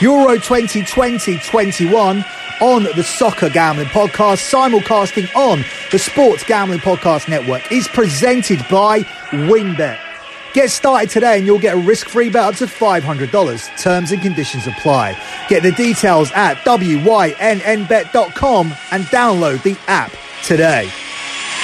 Euro 2020-21 on the Soccer Gambling Podcast, simulcasting on the Sports Gambling Podcast Network, is presented by WynnBET. Get started today and you'll get a risk-free bet up to $500. Terms and conditions apply. Get the details at wynnbet.com and download the app today.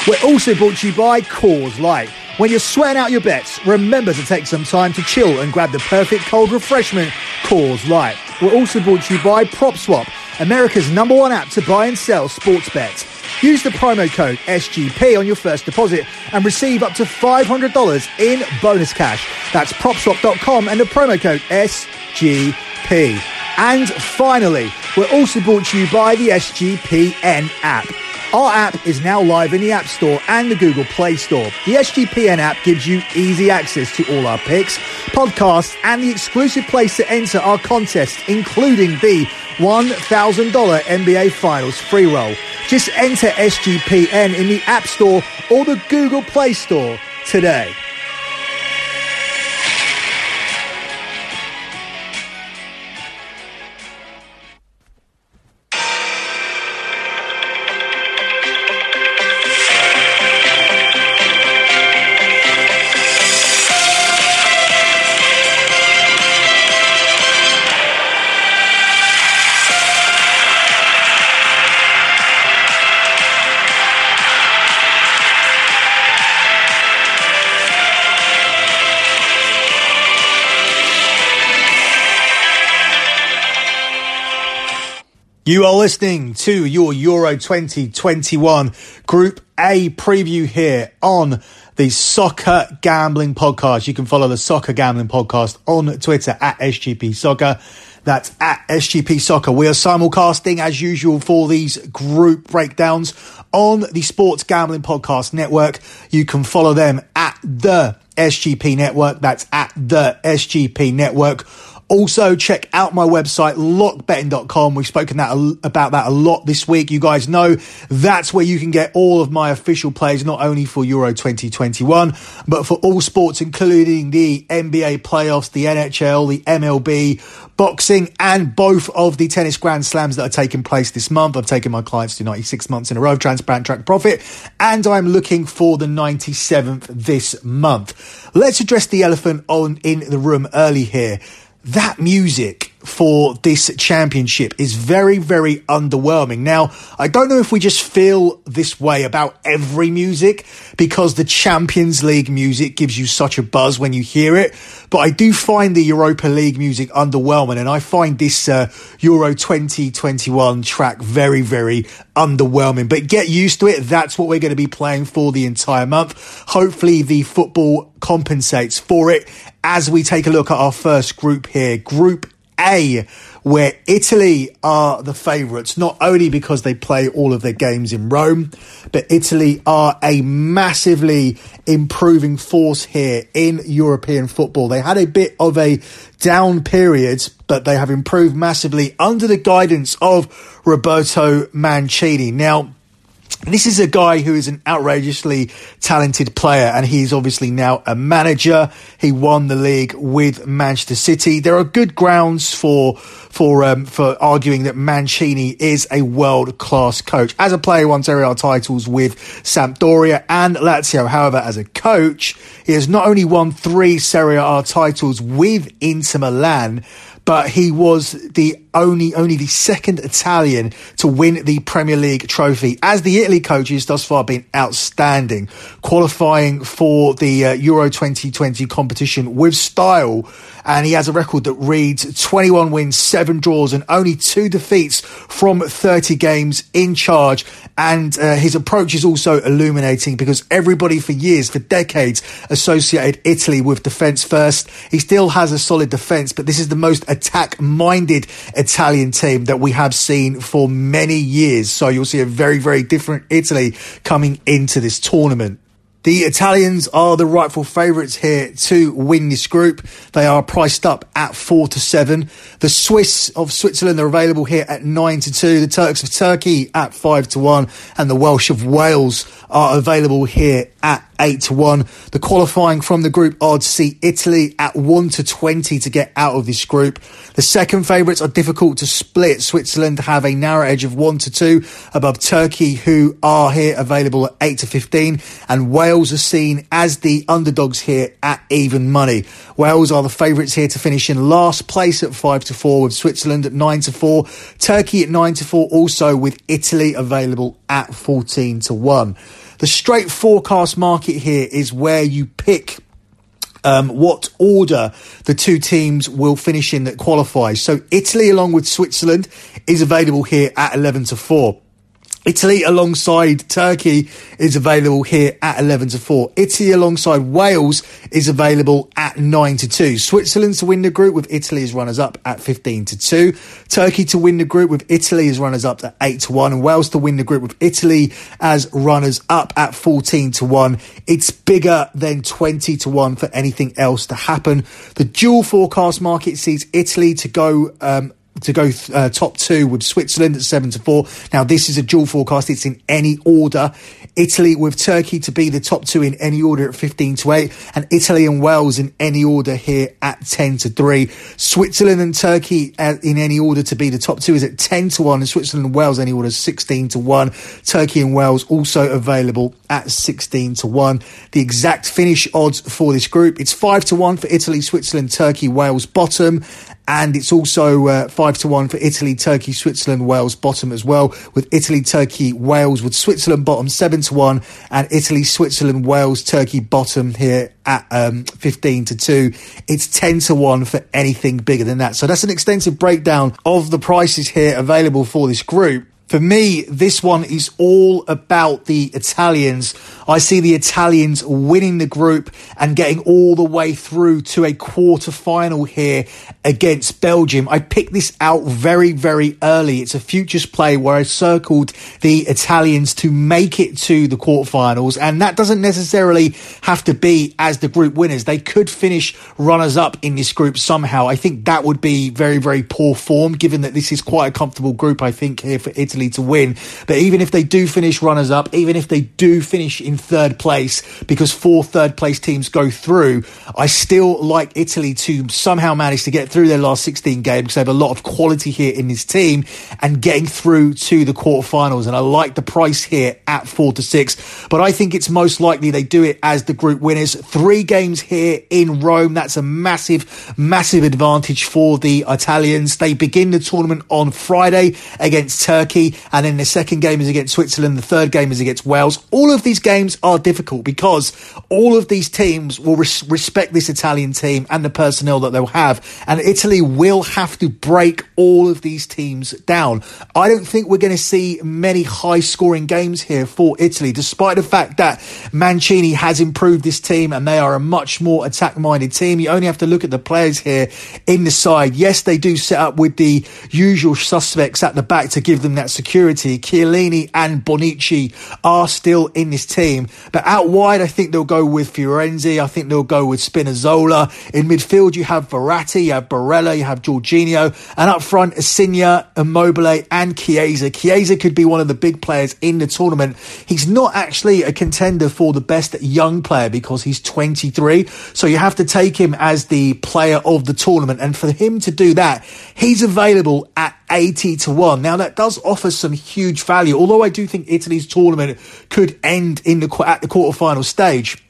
We're also brought to you by Coors Light. When you're sweating out your bets, remember to take some time to chill and grab the perfect cold refreshment, Coors Light. We're also brought to you by PropSwap, America's number one app to buy and sell sports bets. Use the promo code SGP on your first deposit and receive up to $500 in bonus cash. That's propswap.com and the promo code SGP. And finally, we're also brought to you by the SGPN app. Our app is now live in the App Store and the Google Play Store. The SGPN app gives you easy access to all our picks, podcasts, and the exclusive place to enter our contest, including the $1,000 NBA Finals free roll. Just enter SGPN in the App Store or the Google Play Store today. You are listening to your Euro 2021 Group A preview here on the Soccer Gambling Podcast. You can follow the Soccer Gambling Podcast on Twitter at SGP Soccer. That's at SGP Soccer. We are simulcasting as usual for these group breakdowns on the Sports Gambling Podcast Network. You can follow them at the SGP Network. That's at the SGP Network also, check out my website, lockbetting.com. We've spoken that about that a lot this week. You guys know that's where you can get all of my official plays, not only for Euro 2021, but for all sports, including the NBA playoffs, the NHL, the MLB, boxing, and both of the tennis grand slams that are taking place this month. I've taken my clients to 96 months in a row of transparent track profit, and I'm looking for the 97th this month. Let's address the elephant on in the room early here that music for this championship is very, very underwhelming. Now, I don't know if we just feel this way about every music because the Champions League music gives you such a buzz when you hear it, but I do find the Europa League music underwhelming and I find this uh, Euro 2021 track very, very underwhelming. But get used to it. That's what we're going to be playing for the entire month. Hopefully the football compensates for it as we take a look at our first group here. Group a, where Italy are the favourites, not only because they play all of their games in Rome, but Italy are a massively improving force here in European football. They had a bit of a down period, but they have improved massively under the guidance of Roberto Mancini. Now, this is a guy who is an outrageously talented player, and he's obviously now a manager. He won the league with Manchester City. There are good grounds for for um, for arguing that Mancini is a world class coach. As a player, won Serie A titles with Sampdoria and Lazio. However, as a coach, he has not only won three Serie A titles with Inter Milan but he was the only only the second Italian to win the Premier League trophy. As the Italy coaches thus far been outstanding, qualifying for the uh, Euro 2020 competition with style and he has a record that reads 21 wins, 7 draws, and only 2 defeats from 30 games in charge. And uh, his approach is also illuminating because everybody for years, for decades, associated Italy with defence first. He still has a solid defence, but this is the most attack minded Italian team that we have seen for many years. So you'll see a very, very different Italy coming into this tournament. The Italians are the rightful favourites here to win this group. They are priced up at four to seven. The Swiss of Switzerland are available here at nine to two. The Turks of Turkey at five to one, and the Welsh of Wales are available here at 8 to 1. The qualifying from the group odds see Italy at 1 to 20 to get out of this group. The second favourites are difficult to split. Switzerland have a narrow edge of 1 to 2 above Turkey, who are here available at 8 to 15. And Wales are seen as the underdogs here at even money. Wales are the favourites here to finish in last place at 5 to 4 with Switzerland at 9 to 4. Turkey at 9 to 4 also with Italy available at 14 to 1. The straight forecast market here is where you pick um, what order the two teams will finish in that qualifies. So Italy, along with Switzerland, is available here at 11 to 4. Italy alongside Turkey is available here at 11 to 4. Italy alongside Wales is available at 9 to 2. Switzerland to win the group with Italy as runners up at 15 to 2. Turkey to win the group with Italy as runners up at 8 to 1. And Wales to win the group with Italy as runners up at 14 to 1. It's bigger than 20 to 1 for anything else to happen. The dual forecast market sees Italy to go um, to go uh, top two with Switzerland at seven to four. Now, this is a dual forecast. It's in any order. Italy with Turkey to be the top two in any order at 15 to 8, and Italy and Wales in any order here at 10 to 3. Switzerland and Turkey uh, in any order to be the top two is at 10 to 1, and Switzerland and Wales any order 16 to 1. Turkey and Wales also available at 16 to 1. The exact finish odds for this group it's 5 to 1 for Italy, Switzerland, Turkey, Wales bottom, and it's also uh, five to one for Italy, Turkey, Switzerland, Wales bottom as well. With Italy, Turkey, Wales, with Switzerland bottom seven to one, and Italy, Switzerland, Wales, Turkey bottom here at um, fifteen to two. It's ten to one for anything bigger than that. So that's an extensive breakdown of the prices here available for this group. For me, this one is all about the Italians. I see the Italians winning the group and getting all the way through to a quarter final here against Belgium. I picked this out very, very early. It's a futures play where I circled the Italians to make it to the quarterfinals. And that doesn't necessarily have to be as the group winners. They could finish runners up in this group somehow. I think that would be very, very poor form given that this is quite a comfortable group, I think, here for Italy Italy to win. But even if they do finish runners up, even if they do finish in third place, because four third place teams go through, I still like Italy to somehow manage to get through their last 16 games because they have a lot of quality here in this team and getting through to the quarterfinals. And I like the price here at four to six, but I think it's most likely they do it as the group winners. Three games here in Rome. That's a massive, massive advantage for the Italians. They begin the tournament on Friday against Turkey and then the second game is against Switzerland, the third game is against Wales. All of these games are difficult because all of these teams will res- respect this Italian team and the personnel that they'll have, and Italy will have to break all of these teams down. I don't think we're going to see many high scoring games here for Italy, despite the fact that Mancini has improved this team and they are a much more attack minded team. You only have to look at the players here in the side. Yes, they do set up with the usual suspects at the back to give them that security. Chiellini and Bonucci are still in this team. But out wide, I think they'll go with Florenzi. I think they'll go with Spinazzola. In midfield, you have Verratti, you have Barella, you have Jorginho. And up front, Insigne, Immobile and Chiesa. Chiesa could be one of the big players in the tournament. He's not actually a contender for the best young player because he's 23. So you have to take him as the player of the tournament. And for him to do that, he's available at 80 to 1. Now that does offer some huge value, although I do think Italy's tournament could end in the at the quarterfinal stage.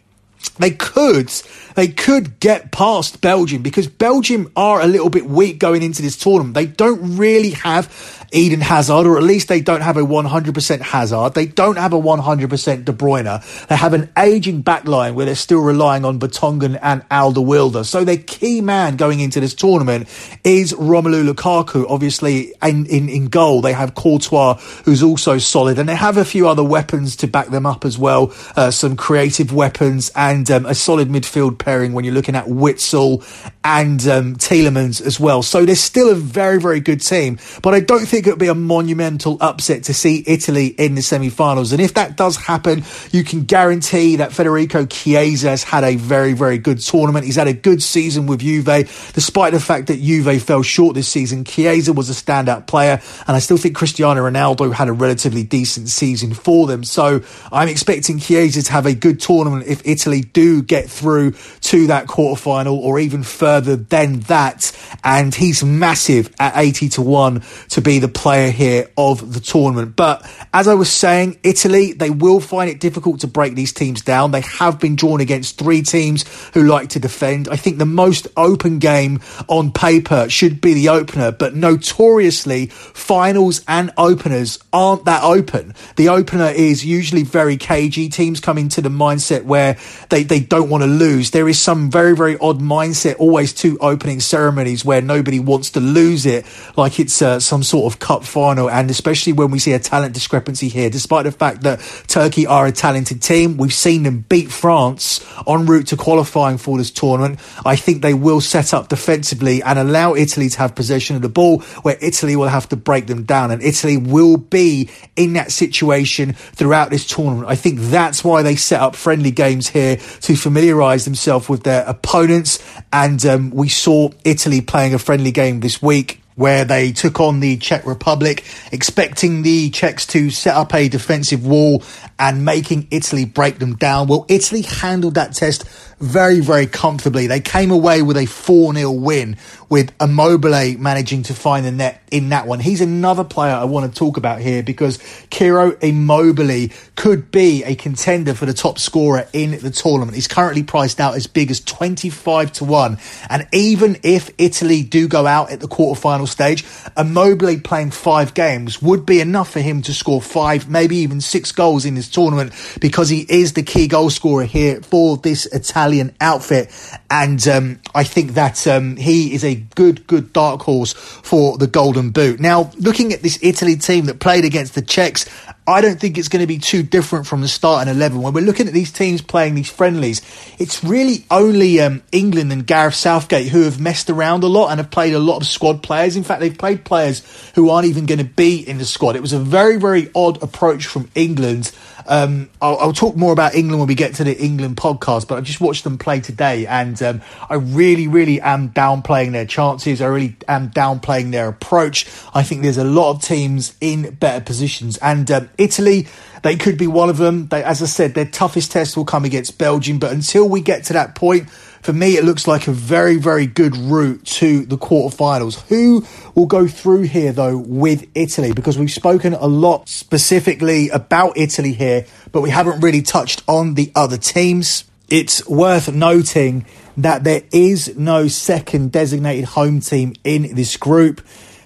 They could they could get past Belgium because Belgium are a little bit weak going into this tournament. They don't really have Eden Hazard, or at least they don't have a 100% Hazard. They don't have a 100% De Bruyne. They have an aging backline where they're still relying on Vertonghen and Alderweireld. So their key man going into this tournament is Romelu Lukaku. Obviously, in, in, in goal, they have Courtois, who's also solid, and they have a few other weapons to back them up as well. Uh, some creative weapons and and um, a solid midfield pairing when you're looking at Witsel and um, Tielemans as well. So they're still a very, very good team, but I don't think it would be a monumental upset to see Italy in the semi-finals. And if that does happen, you can guarantee that Federico Chiesa has had a very, very good tournament. He's had a good season with Juve, despite the fact that Juve fell short this season. Chiesa was a standout player, and I still think Cristiano Ronaldo had a relatively decent season for them. So I'm expecting Chiesa to have a good tournament if Italy do get through to that quarterfinal or even further than that. And he's massive at 80 to 1 to be the player here of the tournament. But as I was saying, Italy, they will find it difficult to break these teams down. They have been drawn against three teams who like to defend. I think the most open game on paper should be the opener, but notoriously, finals and openers aren't that open. The opener is usually very cagey. Teams come into the mindset where they, they don't want to lose. There is some very, very odd mindset always to opening ceremonies where nobody wants to lose it, like it's uh, some sort of cup final. And especially when we see a talent discrepancy here, despite the fact that Turkey are a talented team, we've seen them beat France en route to qualifying for this tournament. I think they will set up defensively and allow Italy to have possession of the ball where Italy will have to break them down. And Italy will be in that situation throughout this tournament. I think that's why they set up friendly games here to familiarise themselves with their opponents. And um, we saw Italy playing a friendly game this week where they took on the Czech Republic, expecting the Czechs to set up a defensive wall and making Italy break them down. Well, Italy handled that test very, very comfortably. They came away with a 4 0 win with Immobile managing to find the net in that one. He's another player I want to talk about here because Ciro Immobile could be a contender for the top scorer in the tournament. He's currently priced out as big as 25 to 1. And even if Italy do go out at the quarterfinal stage, Immobile playing five games would be enough for him to score five, maybe even six goals in this tournament because he is the key goal scorer here for this Italian outfit. And um, I think that um, he is a good, good dark horse for the Golden Boot. Now, looking at this Italy team that played against the Czechs, I don't think it's going to be too different from the start starting 11. When we're looking at these teams playing these friendlies, it's really only um, England and Gareth Southgate who have messed around a lot and have played a lot of squad players. In fact, they've played players who aren't even going to be in the squad. It was a very, very odd approach from England. Um, I'll, I'll, talk more about England when we get to the England podcast, but I just watched them play today and um, I really, really am downplaying their chances. I really am downplaying their approach. I think there's a lot of teams in better positions and um, Italy, they could be one of them. They, as I said, their toughest test will come against Belgium. But until we get to that point, for me, it looks like a very, very good route to the quarterfinals. Who will go through here, though, with Italy? Because we've spoken a lot specifically about Italy here, but we haven't really touched on the other teams. It's worth noting that there is no second designated home team in this group.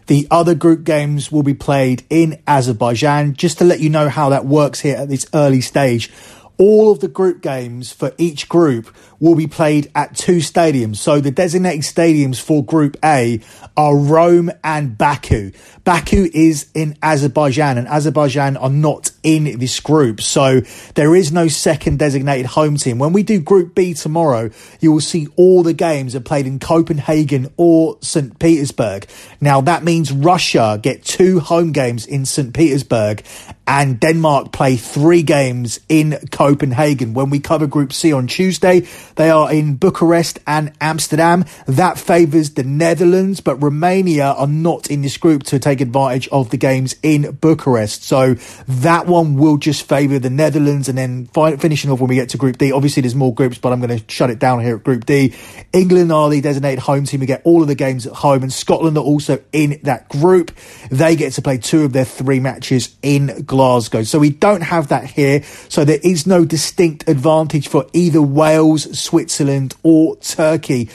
The other group games will be played in Azerbaijan. Just to let you know how that works here at this early stage, all of the group games for each group will be played at two stadiums. So the designated stadiums for Group A are Rome and Baku. Baku is in Azerbaijan, and Azerbaijan are not in this group. So there is no second designated home team. When we do Group B tomorrow, you will see all the games are played in Copenhagen or St. Petersburg. Now that means Russia get two home games in St. Petersburg and Denmark play three games in Copenhagen. When we cover Group C on Tuesday, they are in Bucharest and Amsterdam. That favours the Netherlands, but Romania are not in this group to take advantage of the games in Bucharest. So that one will just favour the Netherlands. And then fi- finishing off when we get to Group D, obviously there's more groups, but I'm going to shut it down here at Group D. England are the designated home team. We get all of the games at home, and Scotland are also in that group. They get to play two of their three matches in Glasgow. So we don't have that here. So there is no distinct advantage for either Wales, Switzerland, or Turkey.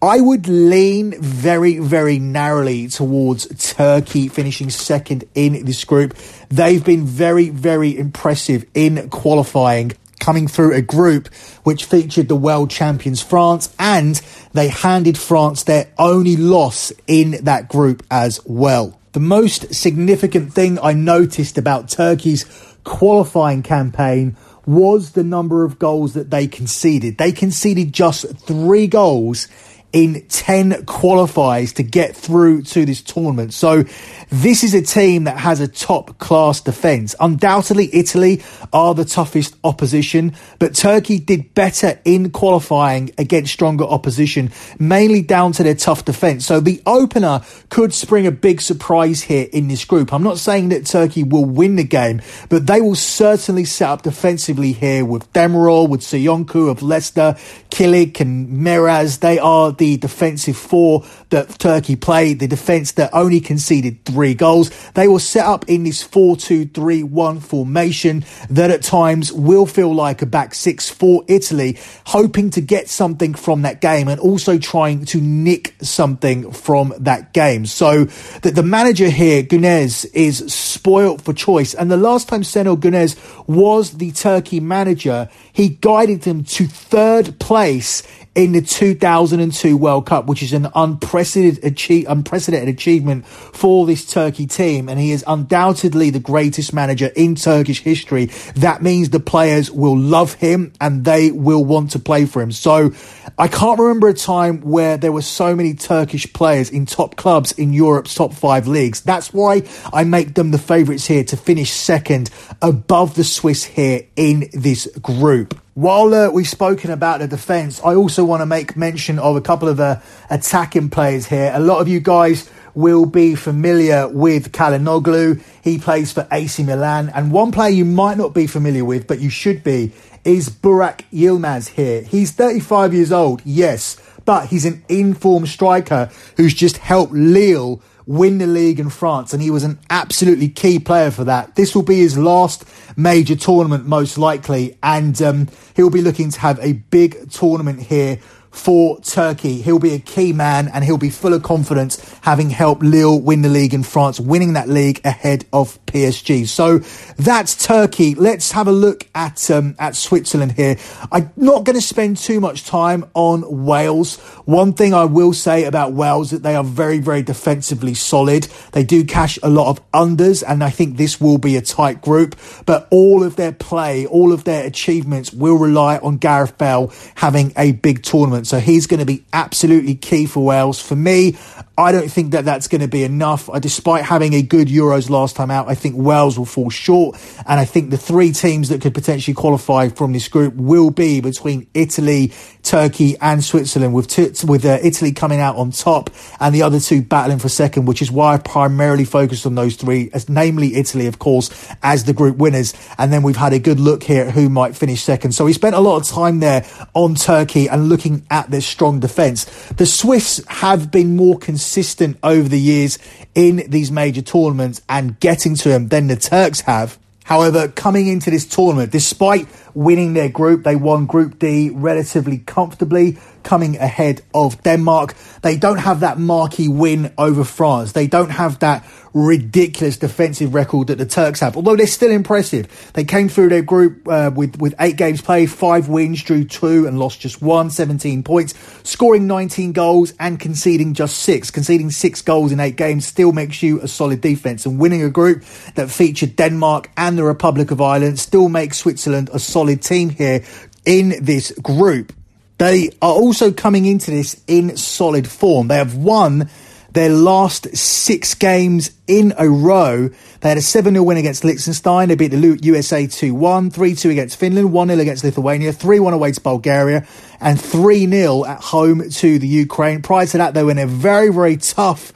I would lean very, very narrowly towards Turkey finishing second in this group. They've been very, very impressive in qualifying coming through a group which featured the world champions France and they handed France their only loss in that group as well. The most significant thing I noticed about Turkey's qualifying campaign was the number of goals that they conceded. They conceded just three goals in 10 qualifiers to get through to this tournament. So this is a team that has a top class defence. Undoubtedly, Italy are the toughest opposition, but Turkey did better in qualifying against stronger opposition, mainly down to their tough defence. So the opener could spring a big surprise here in this group. I'm not saying that Turkey will win the game, but they will certainly set up defensively here with Demiral, with Söyüncü of Leicester, Kilic and Meras. They are the defensive four that Turkey played, the defence that only conceded three goals. They were set up in this 4 2 3 1 formation that at times will feel like a back six for Italy, hoping to get something from that game and also trying to nick something from that game. So that the manager here, Güneş, is spoilt for choice. And the last time Şenol Güneş was the Turkey manager, he guided them to third place in the 2002 World Cup, which is an unprecedented, unprecedented achievement for this Turkey team. And he is undoubtedly the greatest manager in Turkish history. That means the players will love him and they will want to play for him. So I can't remember a time where there were so many Turkish players in top clubs in Europe's top five leagues. That's why I make them the favourites here to finish second above the Swiss here in this group. While uh, we've spoken about the defence, I also want to make mention of a couple of uh, attacking players here. A lot of you guys will be familiar with Calhanoglu. He plays for AC Milan. And one player you might not be familiar with, but you should be, is Burak Yilmaz here. He's 35 years old, yes, but he's an informed striker who's just helped Lille win the league in France, and he was an absolutely key player for that. This will be his last major tournament, most likely, and um, he'll be looking to have a big tournament here for Turkey. He'll be a key man and he'll be full of confidence having helped Lille win the league in France, winning that league ahead of PSG. So that's Turkey. Let's have a look at um, at Switzerland here. I'm not going to spend too much time on Wales. One thing I will say about Wales that they are very very defensively solid. They do cash a lot of unders and I think this will be a tight group, but all of their play, all of their achievements will rely on Gareth Bale having a big tournament. So he's going to be absolutely key for Wales. For me, I don't think that that's going to be enough. Uh, despite having a good Euros last time out, I think Wales will fall short. And I think the three teams that could potentially qualify from this group will be between Italy, Turkey, and Switzerland, with t- with uh, Italy coming out on top and the other two battling for second, which is why I primarily focused on those three, as namely Italy, of course, as the group winners. And then we've had a good look here at who might finish second. So we spent a lot of time there on Turkey and looking at their strong defence. The Swiss have been more consistent consistent over the years in these major tournaments and getting to them than the Turks have. However, coming into this tournament, despite winning their group, they won Group D relatively comfortably, coming ahead of Denmark. They don't have that marquee win over France. They don't have that ridiculous defensive record that the Turks have, although they're still impressive. They came through their group uh, with, with eight games played, five wins, drew two, and lost just one, 17 points, scoring 19 goals and conceding just six. Conceding six goals in eight games still makes you a solid defence, and winning a group that featured Denmark and the Republic of Ireland still makes Switzerland a solid team here in this group. They are also coming into this in solid form. They have won their last six games in a row. They had a 7 0 win against Liechtenstein. They beat the USA 2 1, 3 2 against Finland, 1 0 against Lithuania, 3 1 away to Bulgaria, and 3 0 at home to the Ukraine. Prior to that, they were in a very, very tough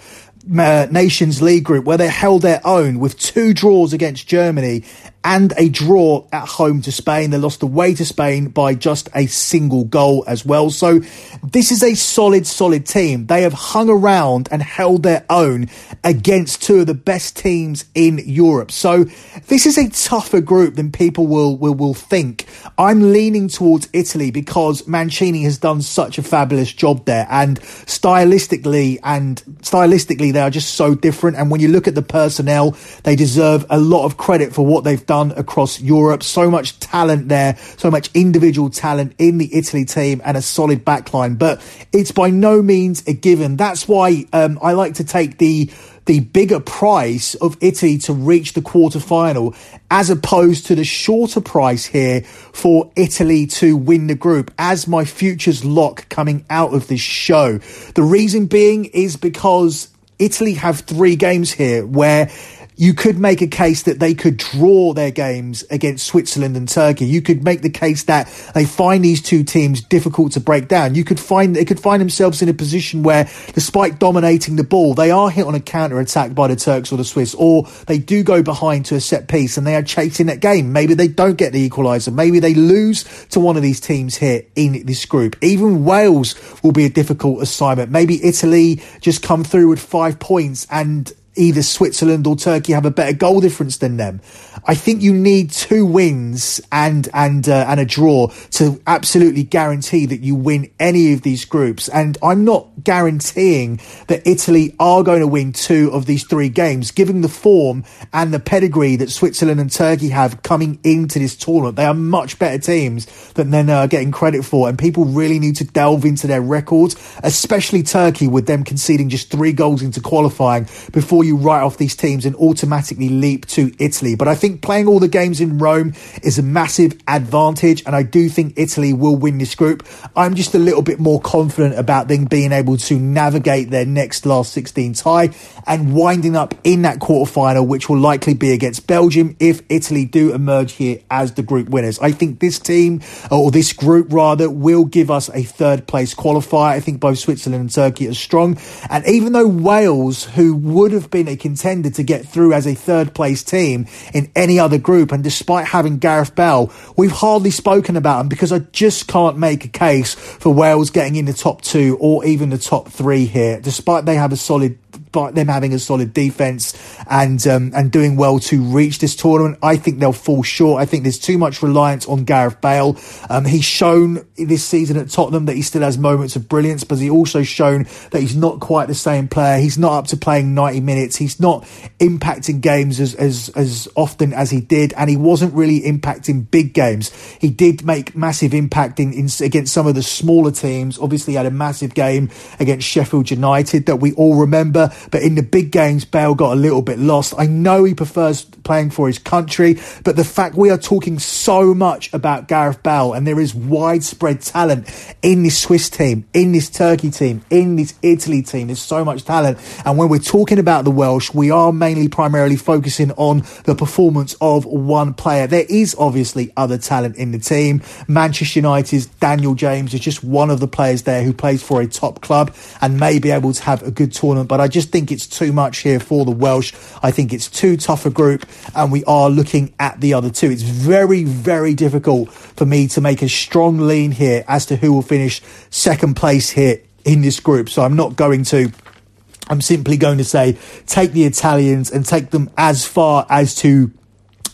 uh, Nations League group where they held their own with two draws against Germany and a draw at home to Spain. They lost away to Spain by just a single goal as well. So this is a solid, solid team. They have hung around and held their own against two of the best teams in Europe. So this is a tougher group than people will, will, will think. I'm leaning towards Italy because Mancini has done such a fabulous job there and stylistically and stylistically they are just so different. And when you look at the personnel, they deserve a lot of credit for what they've done done across Europe. So much talent there, so much individual talent in the Italy team and a solid backline. But it's by no means a given. That's why um, I like to take the the bigger price of Italy to reach the quarterfinal as opposed to the shorter price here for Italy to win the group as my futures lock coming out of this show. The reason being is because Italy have three games here where you could make a case that they could draw their games against Switzerland and Turkey. You could make the case that they find these two teams difficult to break down. You could find they could find themselves in a position where, despite dominating the ball, they are hit on a counter attack by the Turks or the Swiss, or they do go behind to a set piece and they are chasing that game. Maybe they don't get the equaliser. Maybe they lose to one of these teams here in this group. Even Wales will be a difficult assignment. Maybe Italy just come through with five points and either Switzerland or Turkey have a better goal difference than them. I think you need two wins and and uh, and a draw to absolutely guarantee that you win any of these groups. And I'm not guaranteeing that Italy are going to win two of these three games, given the form and the pedigree that Switzerland and Turkey have coming into this tournament. They are much better teams than they're uh, getting credit for, and people really need to delve into their records, especially Turkey, with them conceding just three goals into qualifying before you write off these teams and automatically leap to Italy. But I think playing all the games in Rome is a massive advantage, and I do think Italy will win this group. I'm just a little bit more confident about them being able to navigate their next last 16 tie and winding up in that quarterfinal, which will likely be against Belgium if Italy do emerge here as the group winners. I think this team, or this group rather, will give us a third place qualifier. I think both Switzerland and Turkey are strong. And even though Wales, who would have been a contender to get through as a third place team in any other group. And despite having Gareth Bale, we've hardly spoken about him because I just can't make a case for Wales getting in the top two or even the top three here, despite they have a solid despite them having a solid defense and um, and doing well to reach this tournament, I think they'll fall short. I think there's too much reliance on Gareth Bale. Um, he's shown this season at Tottenham that he still has moments of brilliance, but he's also shown that he's not quite the same player. He's not up to playing 90 minutes. He's not impacting games as as as often as he did, and he wasn't really impacting big games. He did make massive impact in, in against some of the smaller teams. Obviously, had a massive game against Sheffield United that we all remember. But in the big games, Bale got a little bit lost. I know he prefers playing for his country, but the fact we are talking so much about Gareth Bale and there is widespread talent in this Swiss team, in this Turkey team, in this Italy team, there's so much talent. And when we're talking about the Welsh, we are mainly primarily focusing on the performance of one player. There is obviously other talent in the team. Manchester United's Daniel James is just one of the players there who plays for a top club and may be able to have a good tournament. But I just think it's too much here for the Welsh. I think it's too tough a group, and we are looking at the other two. It's very, very difficult for me to make a strong lean here as to who will finish second place here in this group. So I'm not going to. I'm simply going to say take the Italians and take them as far as to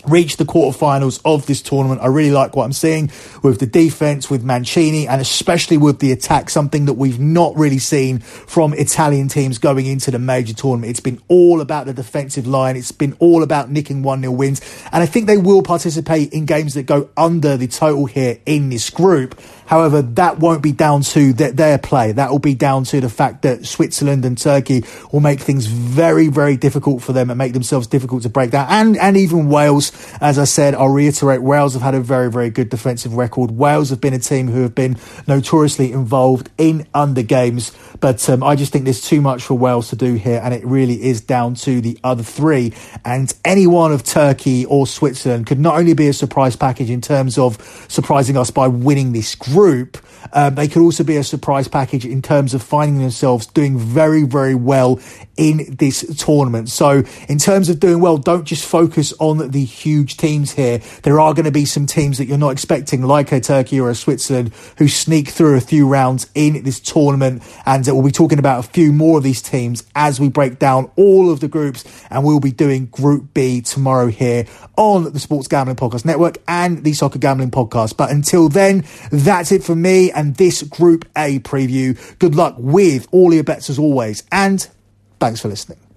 reach the quarterfinals of this tournament. I really like what I'm seeing with the defense, with Mancini, and especially with the attack, something that we've not really seen from Italian teams going into the major tournament. It's been all about the defensive line. It's been all about nicking 1-0 wins. And I think they will participate in games that go under the total here in this group. However, that won't be down to their play. That will be down to the fact that Switzerland and Turkey will make things very, very difficult for them and make themselves difficult to break down. And, and even Wales, as I said, I'll reiterate, Wales have had a very, very good defensive record. Wales have been a team who have been notoriously involved in under games. But um, I just think there's too much for Wales to do here. And it really is down to the other three. And anyone of Turkey or Switzerland could not only be a surprise package in terms of surprising us by winning this group, group, um, they could also be a surprise package in terms of finding themselves doing very, very well in this tournament. So, in terms of doing well, don't just focus on the huge teams here. There are going to be some teams that you're not expecting, like a Turkey or a Switzerland, who sneak through a few rounds in this tournament. And we'll be talking about a few more of these teams as we break down all of the groups. And we'll be doing Group B tomorrow here on the Sports Gambling Podcast Network and the Soccer Gambling Podcast. But until then, that's it for me and this Group A preview. Good luck with all your bets as always, and thanks for listening.